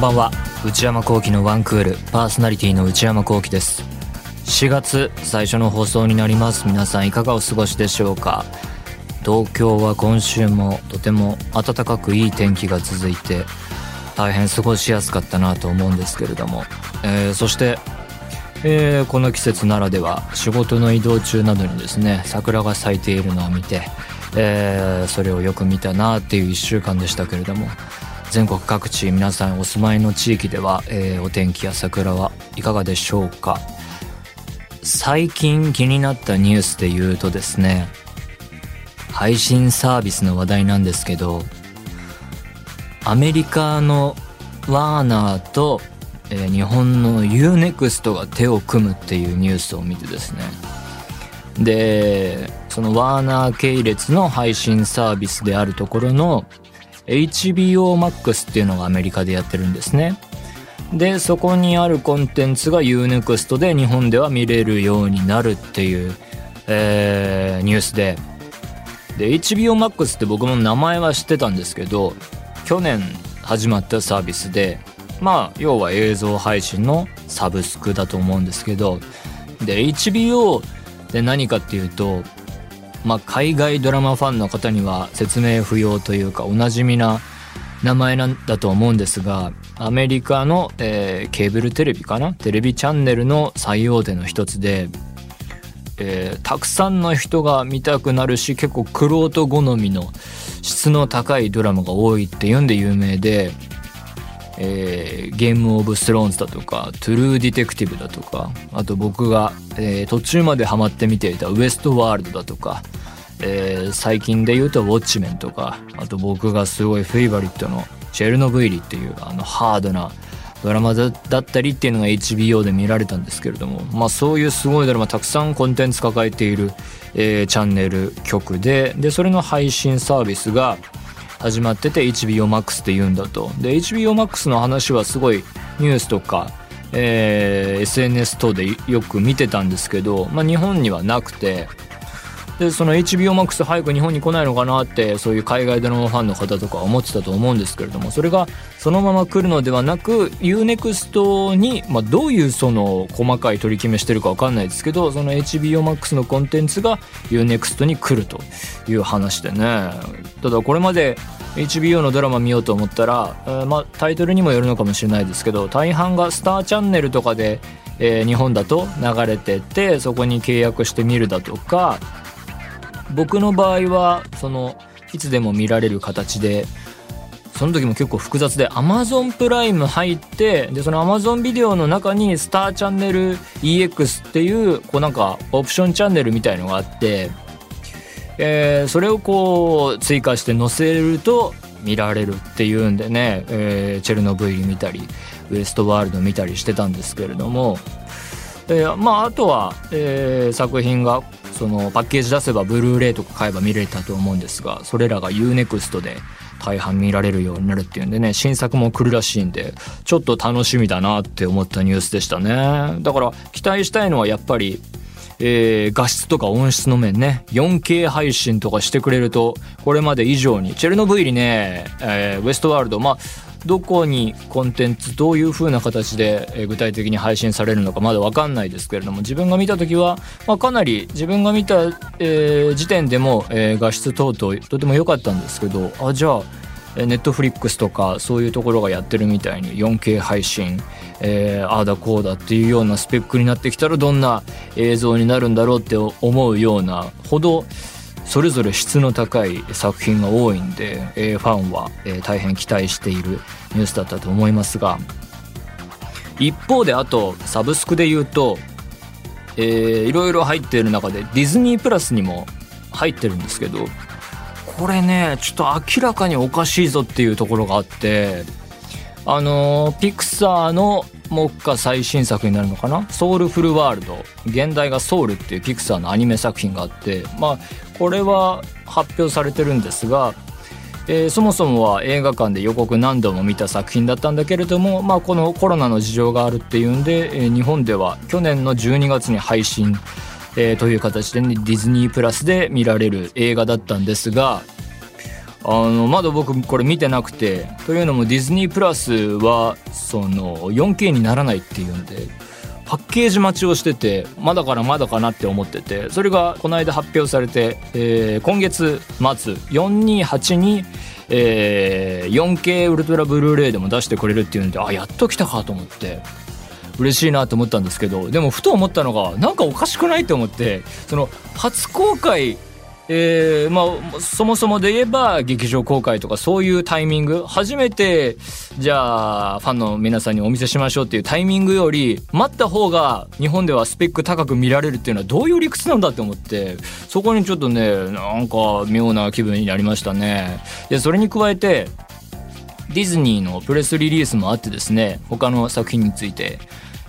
んばんは。内山聖輝のワンクールパーソナリティの内山聖輝です。4月最初の放送になります。皆さんいかがお過ごしでしょうか？東京は今週もとても暖かくいい天気が続いて大変過ごしやすかったなと思うんですけれども、えー、そして、えー、この季節ならでは仕事の移動中などにですね桜が咲いているのを見て、えー、それをよく見たなっていう1週間でしたけれども。全国各地皆さんお住まいの地域では、えー、お天気や桜はいかがでしょうか。最近気になったニュースで言うとですね配信サービスの話題なんですけどアメリカのワーナーと、えー、日本の UNEXT が手を組むっていうニュースを見てですね。でそのワーナー系列の配信サービスであるところの HBO Max っていうのがアメリカでやってるんですね。で、そこにあるコンテンツが UNEXT で日本では見れるようになるっていう、えー、ニュースで。で、HBO Max って僕も名前は知ってたんですけど、去年始まったサービスで、まあ、要は映像配信のサブスクだと思うんですけど、で、HBO で何かっていうと、まあ、海外ドラマファンの方には説明不要というかおなじみな名前なんだと思うんですがアメリカの、えー、ケーブルテレビかな？テレビチャンネルの最大手の一つで、えー、たくさんの人が見たくなるし結構クロート好みの質の高いドラマが多いっていうんで有名で、えー、ゲームオブスローンズだとかトゥルーディテクティブだとかあと僕が、えー、途中までハマって見ていたウエストワールドだとかえー、最近で言うと「ウォッチメン」とかあと僕がすごいフェイバリットの「チェルノブイリ」っていうあのハードなドラマだったりっていうのが HBO で見られたんですけれどもまあそういうすごいドラマたくさんコンテンツ抱えている、えー、チャンネル局ででそれの配信サービスが始まってて HBO Max って言うんだと。で HBO Max の話はすごいニュースとかえー、SNS 等でよく見てたんですけど、まあ、日本にはなくてでその HBO Max 早く日本に来ないのかなってそういう海外でのファンの方とか思ってたと思うんですけれどもそれがそのまま来るのではなく UNEXT に、まあ、どういうその細かい取り決めしてるか分かんないですけどその HBO Max のコンテンツが UNEXT に来るという話でね。ただこれまで HBO のドラマ見ようと思ったら、えー、まあ、タイトルにもよるのかもしれないですけど大半がスターチャンネルとかで、えー、日本だと流れててそこに契約してみるだとか僕の場合はそのいつでも見られる形でその時も結構複雑で Amazon プライム入ってでその Amazon ビデオの中にスターチャンネル EX っていうこうなんかオプションチャンネルみたいのがあって、えー、それをこう追加して載せると見られるっていうんでね、えー、チェルノブイリ見たりウエストワールド見たりしてたんですけれども、えー、まああとは、えー、作品がそのパッケージ出せばブルーレイとか買えば見れたと思うんですがそれらが UNEXT で大半見られるようになるっていうんでね新作も来るらしいんでちょっと楽しみだなって思ったニュースでしたね。だから期待したいのはやっぱりえー、画質とか音質の面ね。4K 配信とかしてくれるとこれまで以上にチェルノブイリね、えー、ウエストワールドまあどこにコンテンツどういう風な形で具体的に配信されるのかまだ分かんないですけれども自分が見た時は、まあ、かなり自分が見た、えー、時点でも、えー、画質等々とても良かったんですけどあじゃあネットフリックスとかそういうところがやってるみたいに 4K 配信、えー、ああだこうだっていうようなスペックになってきたらどんな映像になるんだろうって思うようなほどそれぞれ質の高い作品が多いんで、えー、ファンは、えー、大変期待しているニュースだったと思いますが一方であとサブスクで言うと、えー、いろいろ入っている中でディズニープラスにも入ってるんですけどこれねちょっと明らかにおかしいぞっていうところがあってあのピクサーの目下最新作になるのかな「ソウルフルワールド」現代がソウルっていうピクサーのアニメ作品があって。まあこれは発表されてるんですが、えー、そもそもは映画館で予告何度も見た作品だったんだけれども、まあ、このコロナの事情があるっていうんで、えー、日本では去年の12月に配信、えー、という形で、ね、ディズニープラスで見られる映画だったんですがあのまだ僕これ見てなくてというのもディズニープラスはその 4K にならないっていうんでパッケージ待ちをしててまだからまだかなって思っててそれがこの間発表されて、えー、今月末428に、えー、4K ウルトラブルーレイでも出してくれるっていうんであやっと来たかと思って嬉しいなと思ったんですけどでもふと思ったのがなんかおかしくないと思ってその初公開えー、まあ、そもそもで言えば劇場公開とかそういうタイミング、初めて、じゃあ、ファンの皆さんにお見せしましょうっていうタイミングより、待った方が日本ではスペック高く見られるっていうのはどういう理屈なんだって思って、そこにちょっとね、なんか妙な気分になりましたね。で、それに加えて、ディズニーのプレスリリースもあってですね、他の作品について、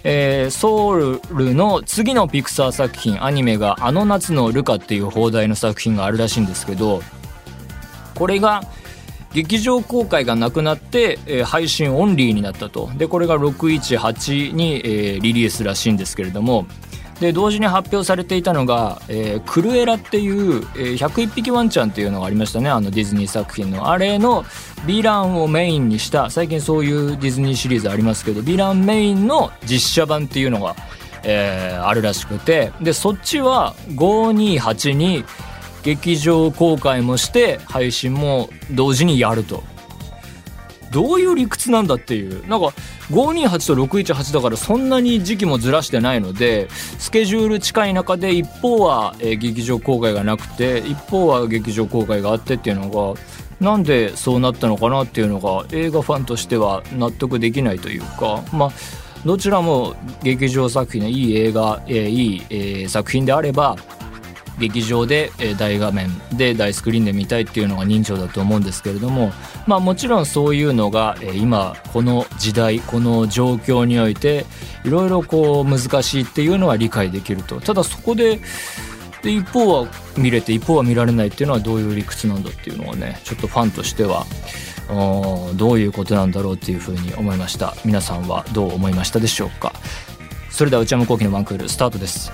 えー、ソウルの次のピクサー作品アニメが「あの夏のルカ」っていう邦題の作品があるらしいんですけどこれが劇場公開がなくなって、えー、配信オンリーになったと。でこれが618に、えー、リリースらしいんですけれどもで同時に発表されていたのが、えー、クルエラっていう、えー、101匹ワンちゃんっていうのがありましたね。あのディズニー作品の。あれのヴィランをメインにした最近そういうディズニーシリーズありますけどヴィランメインの実写版っていうのが、えー、あるらしくて。でそっちは528に劇場公開もして配信も同時にやると。どういう理屈なんだっていう。なんか528と618だからそんなに時期もずらしてないのでスケジュール近い中で一方は、え劇場公開がなくて一方は劇場公開があってっていうのがなんでそうなったのかなっていうのが映画ファンとしては納得できないというかまあどちらも劇場作品のいい映画、えー、いい、えー、作品であれば劇場で大画面で大スクリーンで見たいっていうのが人情だと思うんですけれどもまあもちろんそういうのが今この時代この状況においていろいろこう難しいっていうのは理解できると。ただそこでで一方は見れて一方は見られないっていうのはどういう理屈なんだっていうのはねちょっとファンとしてはどういうことなんだろうっていうふうに思いました。皆さんはどう思いましたでしょうか。それでは内山昂輝の1クールスタートです。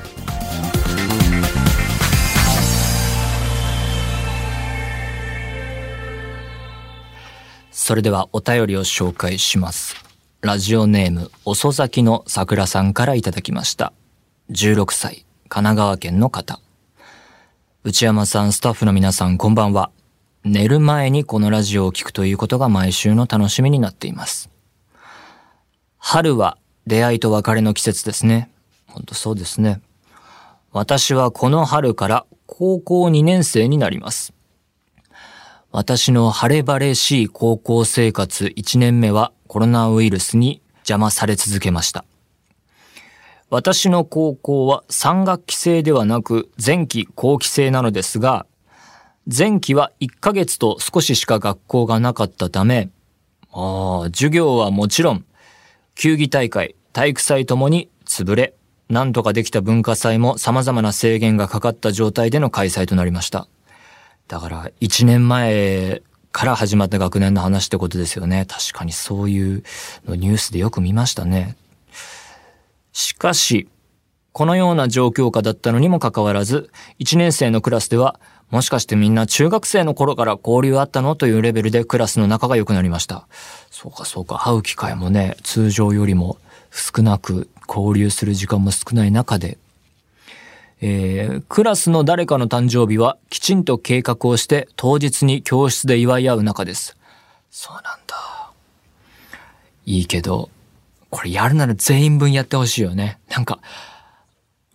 それではお便りを紹介します。ラジオネーム、遅咲きの桜さんからいただきました。16歳、神奈川県の方。内山さん、スタッフの皆さん、こんばんは。寝る前にこのラジオを聴くということが毎週の楽しみになっています。春は出会いと別れの季節ですね。ほんとそうですね。私はこの春から高校2年生になります。私の晴れ晴れしい高校生活1年目はコロナウイルスに邪魔され続けました。私の高校は3学期制ではなく前期後期制なのですが、前期は1ヶ月と少ししか学校がなかったため、あ授業はもちろん、球技大会、体育祭ともに潰れ、なんとかできた文化祭も様々な制限がかかった状態での開催となりました。だから、1年前から始まった学年の話ってことですよね。確かにそういうのニュースでよく見ましたね。しかし、このような状況下だったのにもかかわらず、1年生のクラスでは、もしかしてみんな中学生の頃から交流あったのというレベルでクラスの仲が良くなりました。そうかそうか、会う機会もね、通常よりも少なく交流する時間も少ない中で、えー、クラスの誰かの誕生日はきちんと計画をして当日に教室で祝い合う仲です。そうなんだ。いいけど、これやるなら全員分やってほしいよね。なんか、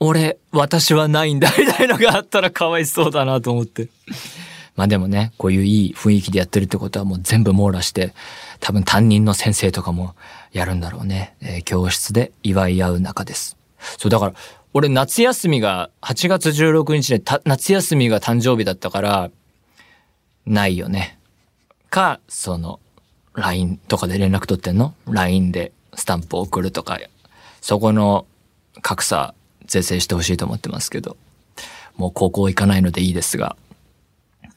俺、私はないんだみたいなのがあったらかわいそうだなと思って。まあでもね、こういういい雰囲気でやってるってことはもう全部網羅して、多分担任の先生とかもやるんだろうね。えー、教室で祝い合う仲です。そう、だから、俺夏休みが、8月16日で夏休みが誕生日だったから、ないよね。か、その、LINE とかで連絡取ってんの ?LINE でスタンプ送るとか、そこの格差是正してほしいと思ってますけど、もう高校行かないのでいいですが、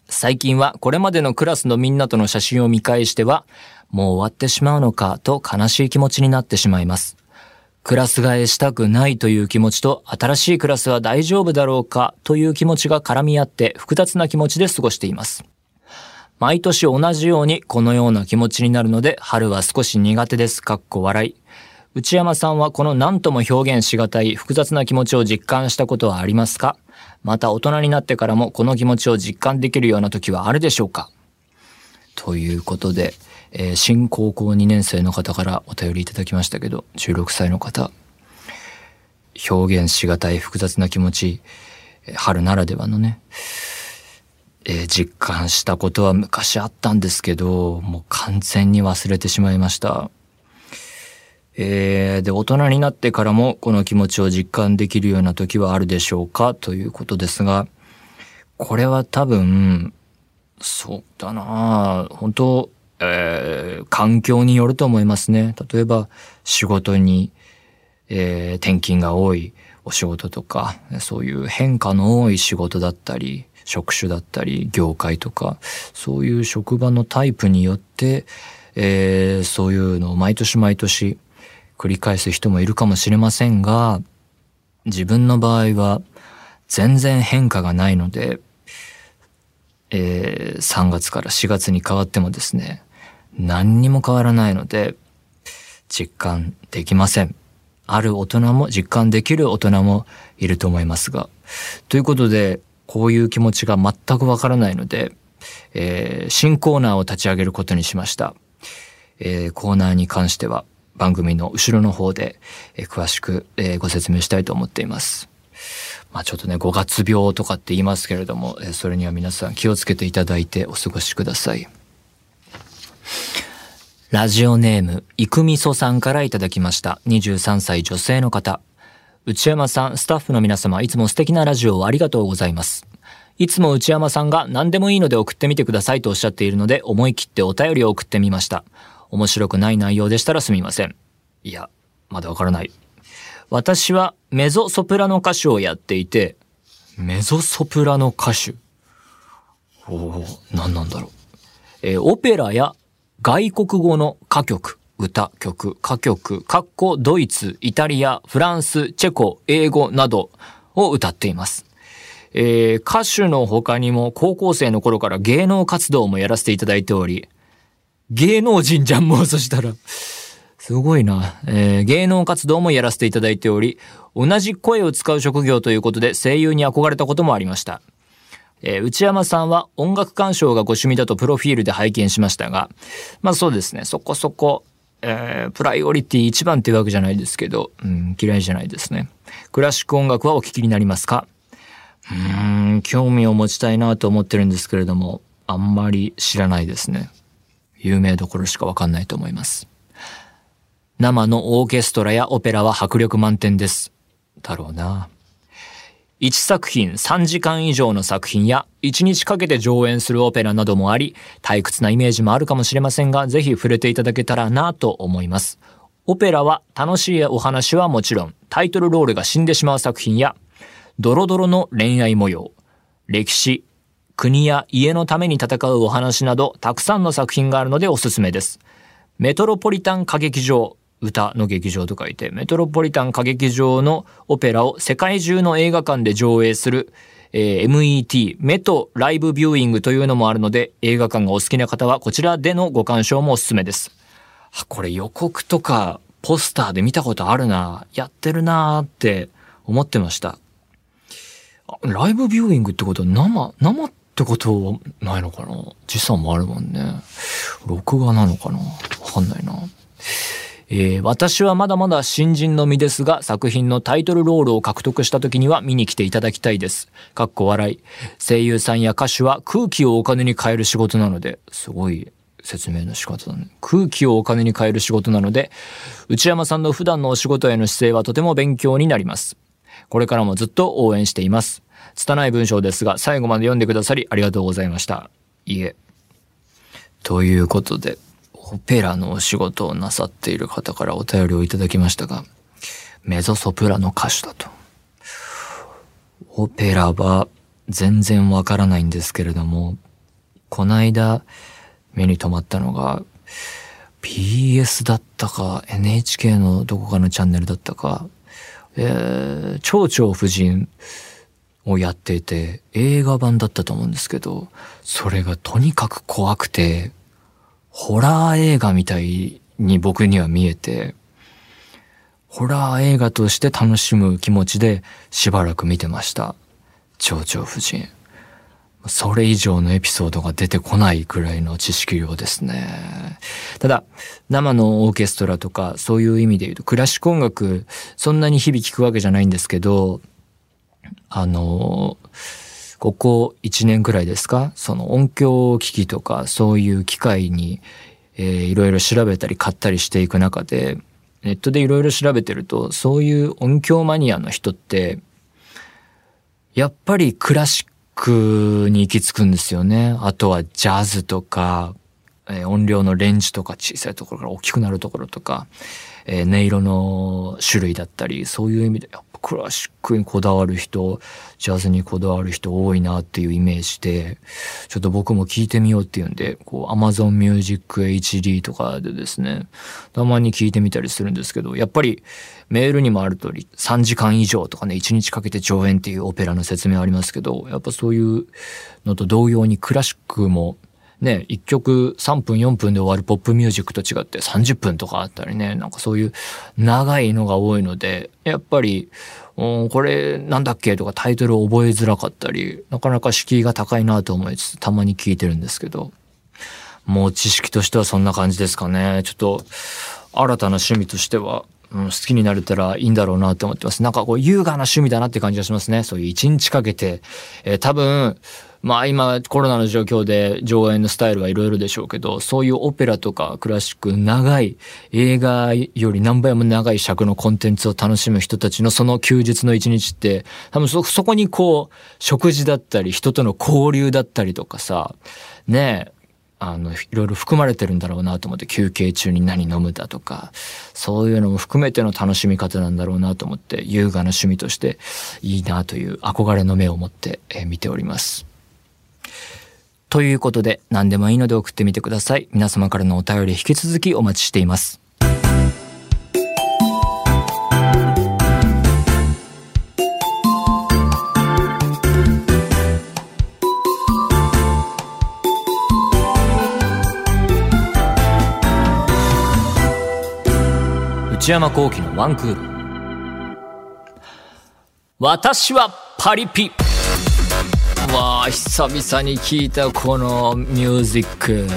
最近はこれまでのクラスのみんなとの写真を見返しては、もう終わってしまうのかと悲しい気持ちになってしまいます。クラス替えしたくないという気持ちと、新しいクラスは大丈夫だろうかという気持ちが絡み合って複雑な気持ちで過ごしています。毎年同じようにこのような気持ちになるので、春は少し苦手です。かっこ笑い。内山さんはこの何とも表現しがたい複雑な気持ちを実感したことはありますか？また大人になってからもこの気持ちを実感できるような時はあるでしょうか？ということで、えー、新高校2年生の方からお便りいただきましたけど、16歳の方。表現しがたい複雑な気持ち、春ならではのね、えー、実感したことは昔あったんですけど、もう完全に忘れてしまいました。えー、で、大人になってからもこの気持ちを実感できるような時はあるでしょうか？ということですが、これは多分、そうだな本当、えー、環境によると思いますね。例えば、仕事に、えー、転勤が多いお仕事とか、そういう変化の多い仕事だったり、職種だったり、業界とか、そういう職場のタイプによって、えー、そういうのを毎年毎年繰り返す人もいるかもしれませんが、自分の場合は全然変化がないので、えー、3月から4月に変わってもですね、何にも変わらないので、実感できません。ある大人も実感できる大人もいると思いますが。ということで、こういう気持ちが全くわからないので、えー、新コーナーを立ち上げることにしました。えー、コーナーに関しては番組の後ろの方で、えー、詳しく、え、ご説明したいと思っています。まあちょっとね、5月病とかって言いますけれども、え、それには皆さん気をつけていただいてお過ごしください。ラジオネーム、いくみそさんからいただきました。23歳女性の方。内山さん、スタッフの皆様、いつも素敵なラジオをありがとうございます。いつも内山さんが何でもいいので送ってみてくださいとおっしゃっているので、思い切ってお便りを送ってみました。面白くない内容でしたらすみません。いや、まだわからない。私はメゾソプラノ歌手をやっていて、メゾソプラノ歌手？おお、何なんだろう。えー、オペラや外国語の歌曲、歌、曲、歌曲、かっこドイツ、イタリア、フランス、チェコ、英語などを歌っています。えー、歌手の他にも高校生の頃から芸能活動もやらせていただいており、芸能人じゃん、もうそしたら。すごいな、えー。芸能活動もやらせていただいており、同じ声を使う職業ということで声優に憧れたこともありました。えー、内山さんは音楽鑑賞がご趣味だとプロフィールで拝見しましたが、まあそうですね、そこそこえー、プライオリティ一番っていうわけじゃないですけど、うん、嫌いじゃないですね。クラシック音楽はお聴きになりますか？うん、興味を持ちたいなと思ってるんですけれども、あんまり知らないですね。有名どころしかわかんないと思います。生のオーケストラやオペラは迫力満点です。だろうな。1作品3時間以上の作品や1日かけて上演するオペラなどもあり、退屈なイメージもあるかもしれませんが、ぜひ触れていただけたらなと思います。オペラは楽しいお話はもちろん、タイトルロールが死んでしまう作品や、ドロドロの恋愛模様、歴史、国や家のために戦うお話など、たくさんの作品があるのでおすすめです。メトロポリタン歌劇場、歌の劇場と書いて、メトロポリタン歌劇場のオペラを世界中の映画館で上映する、えー、MET、メトライブビューイングというのもあるので、映画館がお好きな方はこちらでのご鑑賞もおすすめです。あ、これ予告とかポスターで見たことあるな、やってるなって思ってました。ライブビューイングってことは生、生ってことはないのかな時差もあるもんね。録画なのかなわかんないな。えー、私はまだまだ新人の身ですが、作品のタイトルロールを獲得した時には見に来ていただきたいです。かっこ笑い。声優さんや歌手は空気をお金に変える仕事なので、すごい説明の仕方だね。空気をお金に変える仕事なので、内山さんの普段のお仕事への姿勢はとても勉強になります。これからもずっと応援しています。拙い文章ですが、最後まで読んでくださりありがとうございました。いえ。ということで、オペラのお仕事をなさっている方からお便りをいただきましたが、メゾソプラノ歌手だと。オペラは全然わからないんですけれども、こないだ目に留まったのが、PS だったか NHK のどこかのチャンネルだったか、えー、蝶々夫人をやっていて、映画版だったと思うんですけど、それがとにかく怖くて、ホラー映画みたいに僕には見えて、ホラー映画として楽しむ気持ちでしばらく見てました。蝶々夫人。それ以上のエピソードが出てこないくらいの知識量ですね。ただ、生のオーケストラとかそういう意味で言うとクラシック音楽そんなに日々聞くわけじゃないんですけど、あの、ここ1年くらいですか？その音響機器とかそういう機械に、えー、いろいろ調べたり買ったりしていく中で、ネットでいろいろ調べてると、そういう音響マニアの人って、やっぱりクラシックに行き着くんですよね。あとはジャズとか、えー、音量のレンジとか小さいところから大きくなるところとか、えー、音色の種類だったり、そういう意味でやっクラシックにこだわる人、ジャズにこだわる人多いなっていうイメージで、ちょっと僕も聞いてみようっていうんで、こう Amazon Music HD とかでですね、たまに聞いてみたりするんですけど、やっぱりメールにもある通り3時間以上とかね、1日かけて上演っていうオペラの説明ありますけど、やっぱそういうのと同様にクラシックもね、一曲3分4分で終わるポップミュージックと違って30分とかあったりね、なんかそういう長いのが多いので、やっぱり、これなんだっけとかタイトル覚えづらかったり、なかなか敷居が高いなと思いつつたまに聞いてるんですけど、もう知識としてはそんな感じですかね。ちょっと新たな趣味としては、うん、好きになれたらいいんだろうなって思ってます。なんかこう優雅な趣味だなって感じがしますね。そういう一日かけて、えー、多分、まあ今コロナの状況で上演のスタイルはいろいろでしょうけど、そういうオペラとかクラシック長い映画より何倍も長い尺のコンテンツを楽しむ人たちのその休日の一日って、多分そ、そこにこう、食事だったり人との交流だったりとかさ、ねえ、あの、いろいろ含まれてるんだろうなと思って休憩中に何飲むだとか、そういうのも含めての楽しみ方なんだろうなと思って、優雅な趣味としていいなという憧れの目を持って、見ております。ということで、何でもいいので送ってみてください。皆様からのお便り引き続きお待ちしています。内山幸輝のワンクール。私はパリピ。わあ久々に聞いたこのミュージック。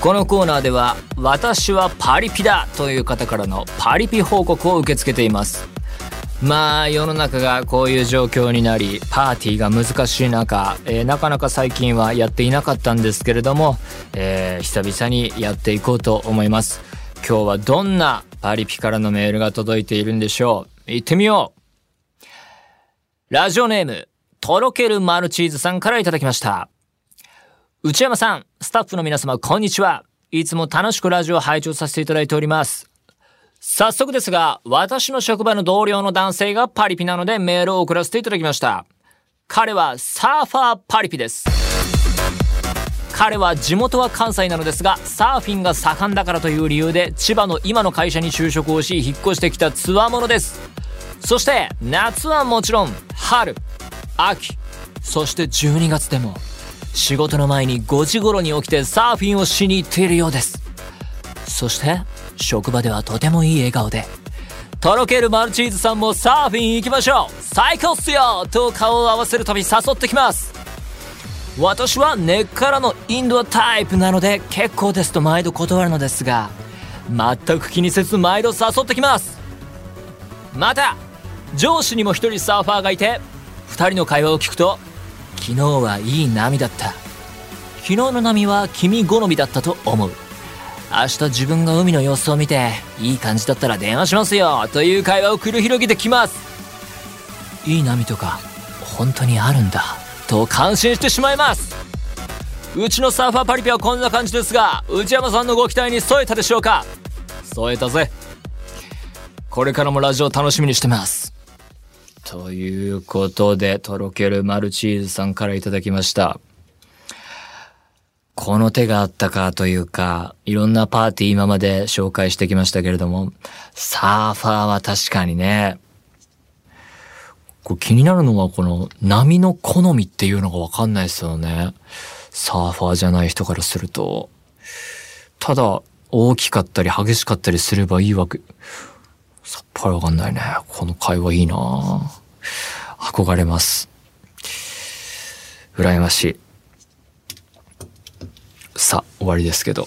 このコーナーでは「私はパリピだ!」という方からのパリピ報告を受け付けています。まあ世の中がこういう状況になりパーティーが難しい中、えー、なかなか最近はやっていなかったんですけれども、えー、久々にやっていこうと思います。今日はどんなパリピからのメールが届いているんでしょう？行ってみよう。ラジオネームとろけるマルチーズさんからいただきました。内山さん、スタッフの皆様、こんにちは。いつも楽しくラジオを拝聴させていただいております。早速ですが、私の職場の同僚の男性がパリピなのでメールを送らせていただきました。彼はサーファーパリピです。彼は地元は関西なのですが、サーフィンが盛んだからという理由で千葉の今の会社に就職をし、引っ越してきたつわものです。そして、夏はもちろん、春、秋。そして12月でも仕事の前に5時頃に起きてサーフィンをしに行っているようです。そして職場ではとてもいい笑顔でとろけるマルチーズさんもサーフィン行きましょう。最高っすよと顔を合わせるたび誘ってきます。私は根っからのインドアタイプなので結構ですと毎度断るのですが全く気にせず毎度誘ってきます。また上司にも一人サーファーがいて2人の会話を聞くと昨日はいい波だった。昨日の波は君好みだったと思う。明日自分が海の様子を見ていい感じだったら電話しますよ。という会話を繰り広げてきます。いい波とか本当にあるんだ。と感心してしまいます。うちのサーファーパリピはこんな感じですが内山さんのご期待に添えたでしょうか？添えたぜ。これからもラジオ楽しみにしてます。ということで、とろけるマルチーズさんからいただきました。この手があったかというか、いろんなパーティー今まで紹介してきましたけれども、サーファーは確かにね、これ気になるのはこの波の好みっていうのがわかんないですよね。サーファーじゃない人からすると。ただ、大きかったり激しかったりすればいいわけ。さっぱりわかんないね。この会話いいな憧れます。羨ましい。さ、終わりですけど。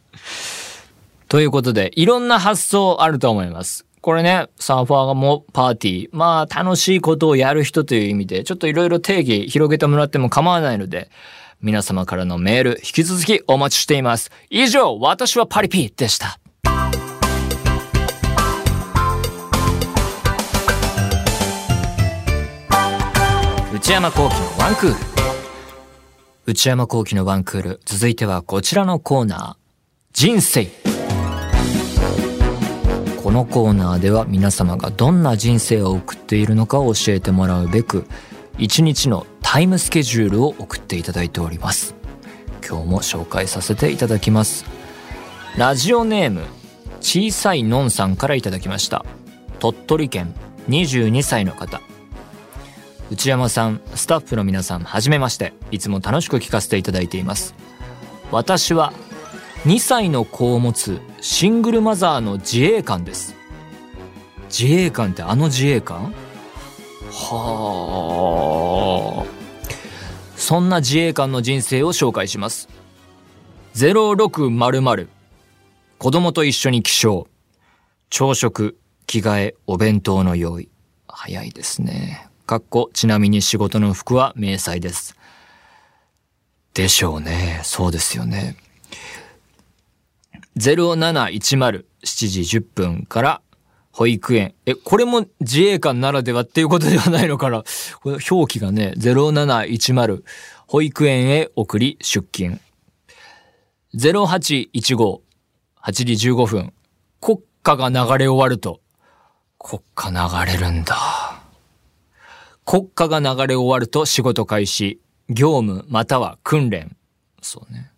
ということで、いろんな発想あると思います。これね、サーファーがもパーティー、まあ楽しいことをやる人という意味で、ちょっといろいろ定義広げてもらっても構わないので、皆様からのメール、引き続きお待ちしています。以上、私はパリピでした。内山幸喜のワンクール。内山幸喜のワンクール。続いてはこちらのコーナー。人生。このコーナーでは皆様がどんな人生を送っているのかを教えてもらうべく一日のタイムスケジュールを送っていただいております今日も紹介させていただきますラジオネーム小さいのんさんからいただきました鳥取県22歳の方内山さんスタッフの皆さんはじめましていつも楽しく聞かせていただいています私は2歳の子を持つシングルマザーの自衛官です。自衛官ってあの自衛官？はあ。そんな自衛官の人生を紹介します。0600子供と一緒に起床。朝食、着替え、お弁当の用意。早いですね。かっこ、ちなみに仕事の服は明細です。でしょうね。そうですよね。0710 7時10分から保育園。え、これも自衛官ならではっていうことではないのかな？この表記がね、0710保育園へ送り出勤。0815 8時15分。国歌が流れ終わると、国歌流れるんだ。国歌が流れ終わると仕事開始。業務または訓練。そうね。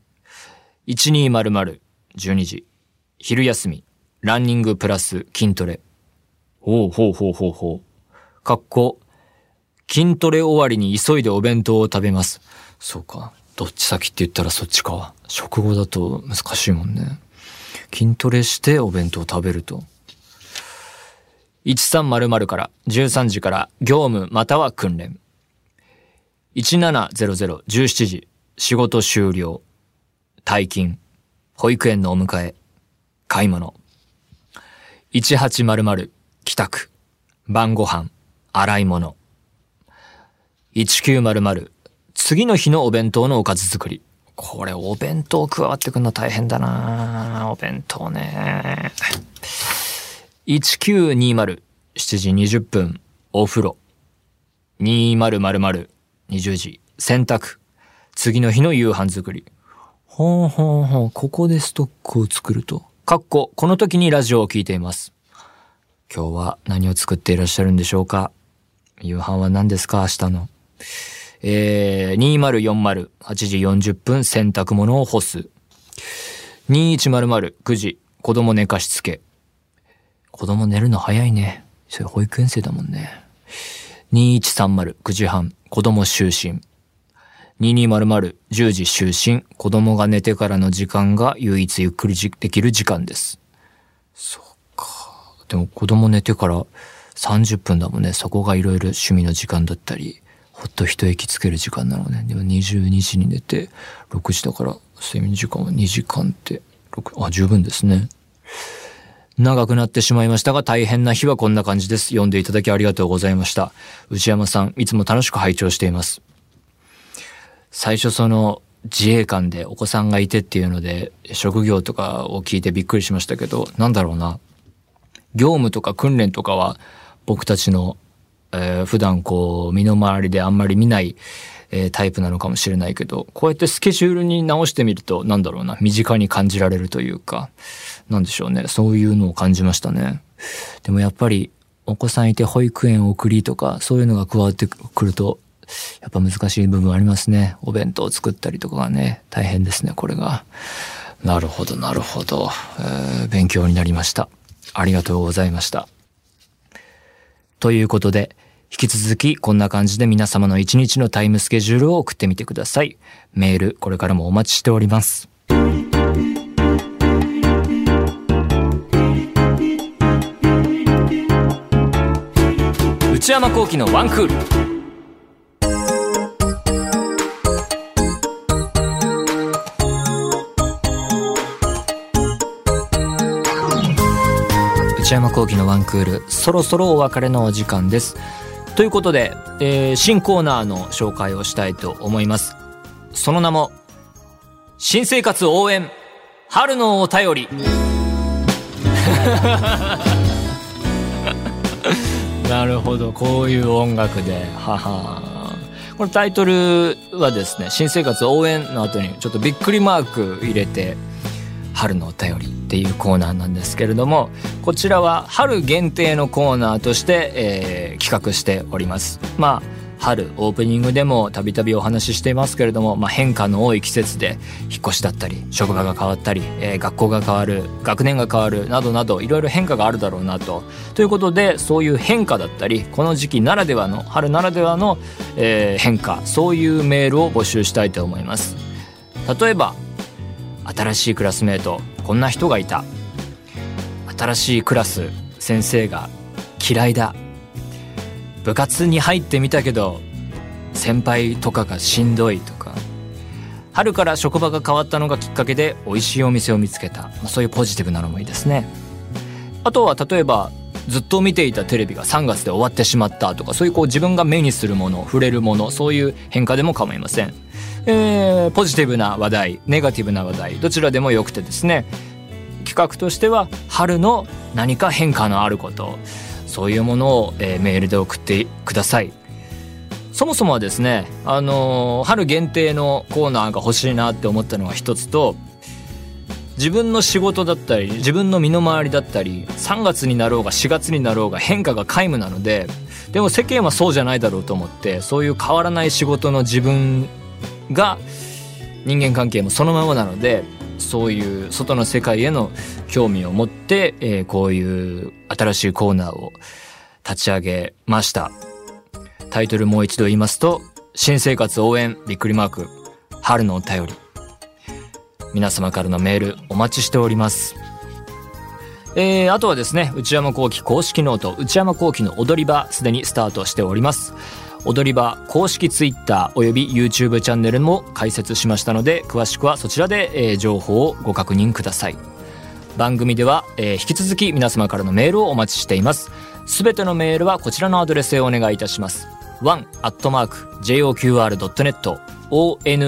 1200 12時。昼休み。ランニングプラス筋トレ。ほうほうほうほうほう。かっこ、筋トレ終わりに急いでお弁当を食べます。そうか。どっち先って言ったらそっちか。食後だと難しいもんね。筋トレしてお弁当を食べると。1300から13時から業務または訓練。1700、17時、仕事終了。退勤。保育園のお迎え、買い物。1800帰宅、晩ご飯、洗い物。1900次の日のお弁当のおかず作り。これお弁当加わってくんの大変だなお弁当ね。1920 7時20分、お風呂。2000 20時、洗濯。次の日の夕飯作り。ほうほうほう、ここでストックを作ると。かっこ、この時にラジオを聞いています。今日は何を作っていらっしゃるんでしょうか？夕飯は何ですか？明日の。えー、2040、8時40分洗濯物を干す。2100、9時、子供寝かしつけ。子供寝るの早いね。それ保育園生だもんね。2130、9時半、子供就寝。2200、10時就寝、子供が寝てからの時間が唯一ゆっくりできる時間です。そうか。でも子供寝てから30分だもんね。そこがいろいろ趣味の時間だったり、ほっと一息つける時間なのね。でも22時に寝て、6時だから睡眠時間は2時間って、あ、十分ですね。長くなってしまいましたが大変な日はこんな感じです。読んでいただきありがとうございました。内山さん、いつも楽しく拝聴しています。最初その自衛官でお子さんがいてっていうので、職業とかを聞いてびっくりしましたけど、なんだろうな。業務とか訓練とかは僕たちの、えー、普段こう身の回りであんまり見ない、えー、タイプなのかもしれないけど、こうやってスケジュールに直してみると、なんだろうな、身近に感じられるというか、なんでしょうね。そういうのを感じましたね。でもやっぱり、お子さんいて保育園送りとか、そういうのが加わってくると、やっぱ難しい部分ありますね。お弁当を作ったりとかがね、大変ですね、これが。なるほど、なるほど、えー、勉強になりました。ありがとうございました。ということで、引き続きこんな感じで皆様の一日のタイムスケジュールを送ってみてください。メール、これからもお待ちしております。内山幸喜のワンクール。内山幸喜のワンクール、そろそろお別れのお時間です。ということで、えー、新コーナーの紹介をしたいと思います。その名も、新生活応援、春のお便り。なるほどこういう音楽でははこのタイトルはですね新生活応援の後にちょっとびっくりマーク入れて春のお便りっていうコーナーなんですけれどもこちらは春限定のコーナーとして、えー、企画しておりますまあ春オープニングでもたびたびお話ししていますけれども、まあ、変化の多い季節で引っ越しだったり職場が変わったり、えー、学校が変わる学年が変わるなどなどいろいろ変化があるだろうなと。ということでそういう変化だったりこの時期ならではの春ならではの、えー、変化そういうメールを募集したいと思います。例えば新しいクラスメートこんな人がいた。新しいクラス先生が嫌いだ。部活に入ってみたけど先輩とかがしんどいとか。春から職場が変わったのがきっかけで美味しいお店を見つけた、まあ、そういうポジティブなのもいいですね。あとは例えばずっと見ていたテレビが3月で終わってしまったとかそういうこう自分が目にするもの触れるものそういう変化でも構いません、えー、ポジティブな話題ネガティブな話題どちらでもよくてですね企画としては春の何か変化のあることそういうものを、えー、メールで送ってください。そもそもはですね、あのー、春限定のコーナーが欲しいなって思ったのが一つと自分の仕事だったり自分の身の回りだったり3月になろうが4月になろうが変化が皆無なのででも世間はそうじゃないだろうと思ってそういう変わらない仕事の自分が人間関係もそのままなのでそういう外の世界への興味を持って、えー、こういう新しいコーナーを立ち上げました。タイトルもう一度言いますと、新生活応援びっくりマーク、春のお便り。皆様からのメールお待ちしております。えー、あとはですね、内山昂輝公式 note、内山昂輝の踊り場、すでにスタートしております。踊り場公式 Twitter および YouTube チャンネルも開設しましたので詳しくはそちらで、えー、情報をご確認ください。番組では、えー、引き続き皆様からのメールをお待ちしています。すべてのメールはこちらのアドレスへお願いいたします。one.joqr.net one.joqr.net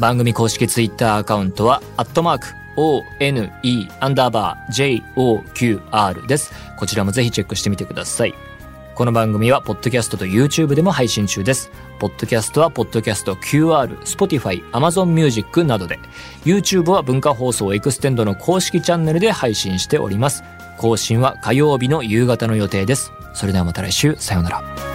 番組公式ツイッターアカウントは、アットマーク、one アンダーバー joqr です。こちらもぜひチェックしてみてください。この番組は、ポッドキャストと YouTube でも配信中です。ポッドキャストは、ポッドキャスト QR、Spotify、Amazon Music などで、YouTube は文化放送エクステンドの公式チャンネルで配信しております。更新は火曜日の夕方の予定です。それではまた来週、さようなら。